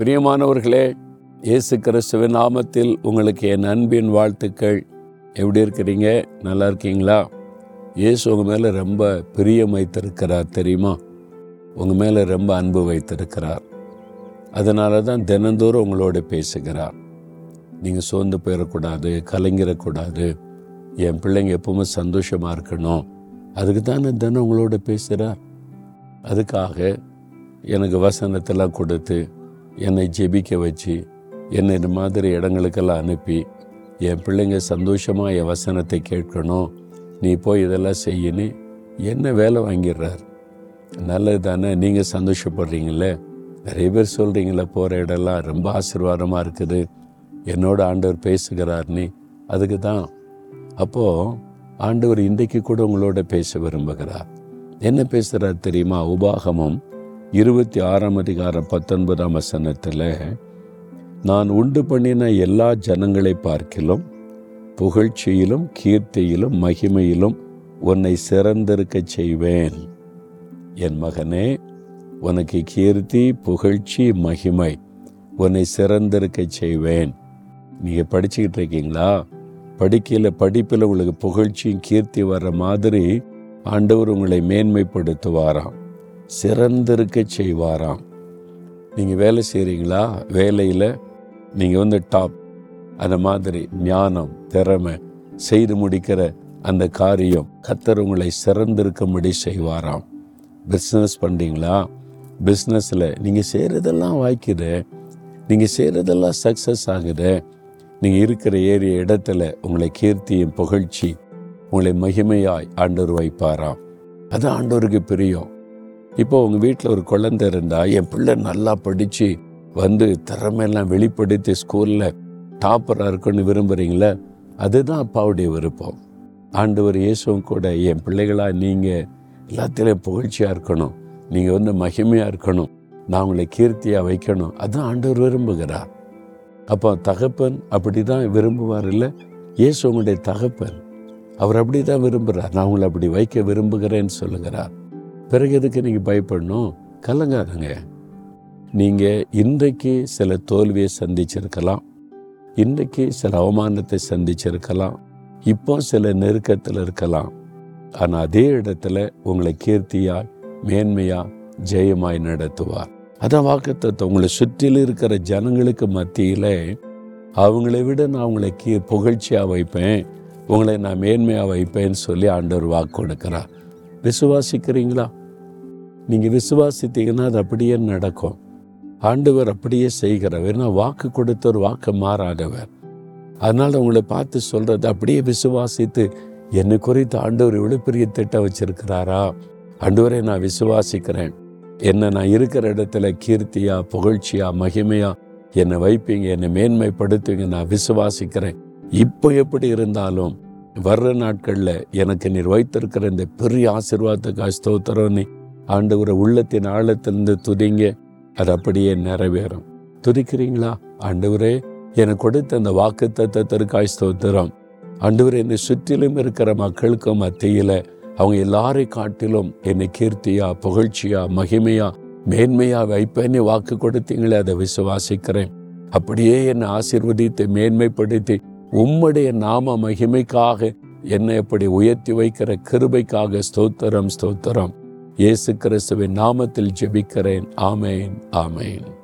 பிரியமானவர்களே இயேசு கிறிஸ்துவின் நாமத்தில் உங்களுக்கு என் அன்பின் வாழ்த்துக்கள். எப்படி இருக்கிறீங்க? நல்லா இருக்கீங்களா? இயேசு உங்கள் மேலே ரொம்ப பிரியம் வைத்திருக்கிறார் தெரியுமா? உங்கள் மேலே ரொம்ப அன்பு வைத்திருக்கிறார். அதனால தான் தினந்தோறும் உங்களோட பேசுகிறார். நீங்கள் சோர்ந்து போயிடக்கூடாது கலங்கிடக்கூடாது. என் பிள்ளைங்க எப்பவுமே சந்தோஷமாக இருக்கணும். அதுக்கு தானே தினம் உங்களோட பேசுகிறார். அதுக்காக எனக்கு வசனத்தெல்லாம் கொடுத்து என்னை ஜெபிக்க வச்சு என்னை இந்த மாதிரி இடங்களுக்கெல்லாம் அனுப்பி என் பிள்ளைங்க சந்தோஷமாக என் வசனத்தை கேட்கணும் நீ போய் இதெல்லாம் செய்யின்னு என்ன வேலை வாங்கிடுறார்? நல்லது தானே நீங்கள் சந்தோஷப்படுறீங்களே? நிறைய பேர் சொல்கிறீங்களே போகிற இடம்லாம் ரொம்ப ஆசீர்வாதமாக இருக்குது. என்னோட ஆண்டவர் பேசுகிறார் நீ அதுக்கு தான். அப்போது ஆண்டவர் இன்றைக்கு கூட உங்களோட பேச விரும்புகிறார். என்ன பேசுகிறார் தெரியுமா? உபாகமம் இருபத்தி ஆறாம் அதிகாரம் பத்தொன்பதாம் வசனத்தில் நான் உண்டு பண்ணின எல்லா ஜனங்களை பார்க்கிலும் புகழ்ச்சியிலும் கீர்த்தியிலும் மகிமையிலும் உன்னை சிறந்திருக்க செய்வேன். என் மகனே உனக்கு கீர்த்தி புகழ்ச்சி மகிமை உன்னை சிறந்திருக்க செய்வேன். நீங்கள் படிச்சுக்கிட்டு இருக்கீங்களா? படிக்கையில் படிப்பில் உங்களுக்கு புகழ்ச்சியும் கீர்த்தி வர்ற மாதிரி ஆண்டவர் உங்களை மேன்மைப்படுத்துவாராம். சிறந்திருக்க செய்வாராம். நீங்கள் வேலை செய்கிறீங்களா வேலையில் நீங்கள் வந்து டாப் அந்த மாதிரி ஞானம் திறமை செய்து முடிக்கிற அந்த காரியம் கத்தர் உங்களை சிறந்திருக்கும்படி செய்வாராம். பிஸ்னஸ் பண்ணுறீங்களா பிஸ்னஸில் நீங்கள் செய்கிறதெல்லாம் வாய்க்குது. நீங்கள் செய்கிறதெல்லாம் சக்ஸஸ் ஆகுது. நீங்கள் இருக்கிற ஏரிய இடத்துல உங்களை கீர்த்தியும் புகழ்ச்சி உங்களை மகிமையாய் ஆண்டவர் வைப்பாராம். அது ஆண்டவருக்கு பிரியம். இப்போ உங்கள் வீட்டில் ஒரு குழந்தை இருந்தால் என் பிள்ளை நல்லா படித்து வந்து திறமையெல்லாம் வெளிப்படுத்தி ஸ்கூலில் டாப்பராக இருக்குன்னு விரும்புகிறீங்களே அதுதான் அப்பாவுடைய விருப்பம். ஆண்டவர் இயேசுவும் கூட என் பிள்ளைகளாக நீங்கள் எல்லாத்திலையும் புகழ்ச்சியாக இருக்கணும். நீங்கள் வந்து மகிமையாக இருக்கணும். நான் உங்களை கீர்த்தியாக வைக்கணும். அதுதான் ஆண்டவர் விரும்புகிறார். அப்போ தகப்பன் அப்படி தான் விரும்புவார் இல்லை? இயேசு உங்களுடைய தகப்பன். அவர் அப்படி தான் விரும்புகிறார் நான் உங்களை அப்படி வைக்க விரும்புகிறேன்னு சொல்லுகிறார். பிறகு எதுக்கு நீங்கள் பயப்படணும்? கலங்காதங்க. நீங்கள் இன்றைக்கு சில தோல்வியை சந்திச்சிருக்கலாம். இன்றைக்கு சில அவமானத்தை சந்திச்சிருக்கலாம். இப்போ சில நெருக்கத்தில் இருக்கலாம். ஆனால் அதே இடத்துல உங்களை கீர்த்தியாய் மேன்மையாக ஜெயமாய் நடத்துவார். அதான் வாக்குத்தத்தை உங்களை சுற்றிலும் இருக்கிற ஜனங்களுக்கு மத்தியில் அவங்களை விட நான் உங்களை கீ புகழ்ச்சியாக வைப்பேன். உங்களை நான் மேன்மையாக வைப்பேன்னு சொல்லி ஆண்டவர் வாக்கு கொடுக்குறார். விசுவாசிக்கிறீங்களா? நீங்கள் விசுவாசித்தீங்கன்னா அது அப்படியே நடக்கும். ஆண்டவர் அப்படியே செய்கிறவர். நான் வாக்கு கொடுத்தவர் வாக்கு மாறாதவர். அதனால் உங்களை பார்த்து சொல்கிறது அப்படியே விசுவாசித்து என்னை குறித்து ஆண்டவர் இவ்வளோ பெரிய திட்டம் வச்சிருக்கிறாரா? ஆண்டவரை நான் விசுவாசிக்கிறேன். என்னை நான் இருக்கிற இடத்துல கீர்த்தியா புகழ்ச்சியா மகிமையா என்னை வைப்பீங்க என்னை மேன்மைப்படுத்துவீங்க நான் விசுவாசிக்கிறேன். இப்போ எப்படி இருந்தாலும் வர்ற நாட்களில் எனக்கு நீர் வைத்திருக்கிற இந்த பெரிய ஆசிர்வாதத்துக்கு ஸ்தோத்திரம். நீ ஆண்டவரை உள்ளத்தின் ஆழத்திலிருந்து துதிங்க. அது அப்படியே நிறைவேறும். துதிக்கிறீங்களா? ஆண்டவரே எனக்கு கொடுத்த அந்த வாக்கு தத்துவத்திற்காய் ஸ்தோத்திரம். ஆண்டவர் என்னை சுற்றிலும் இருக்கிற மக்களுக்கும் மத்தியில் அவங்க எல்லாரை காட்டிலும் என்னை கீர்த்தியா புகழ்ச்சியா மகிமையா மேன்மையா வைப்பேன்னு வாக்கு கொடுத்தீங்களே அதை விசுவாசிக்கிறேன். அப்படியே என்னை ஆசிர்வதித்து மேன்மைப்படுத்தி உம்முடைய நாம மகிமைக்காக என்னை எப்படி உயர்த்தி வைக்கிற கிருபைக்காக ஸ்தோத்திரம் ஸ்தோத்திரம். இயேசு கிறிஸ்துவின் நாமத்தில் ஜெபிக்கிறேன். ஆமேன் ஆமேன்.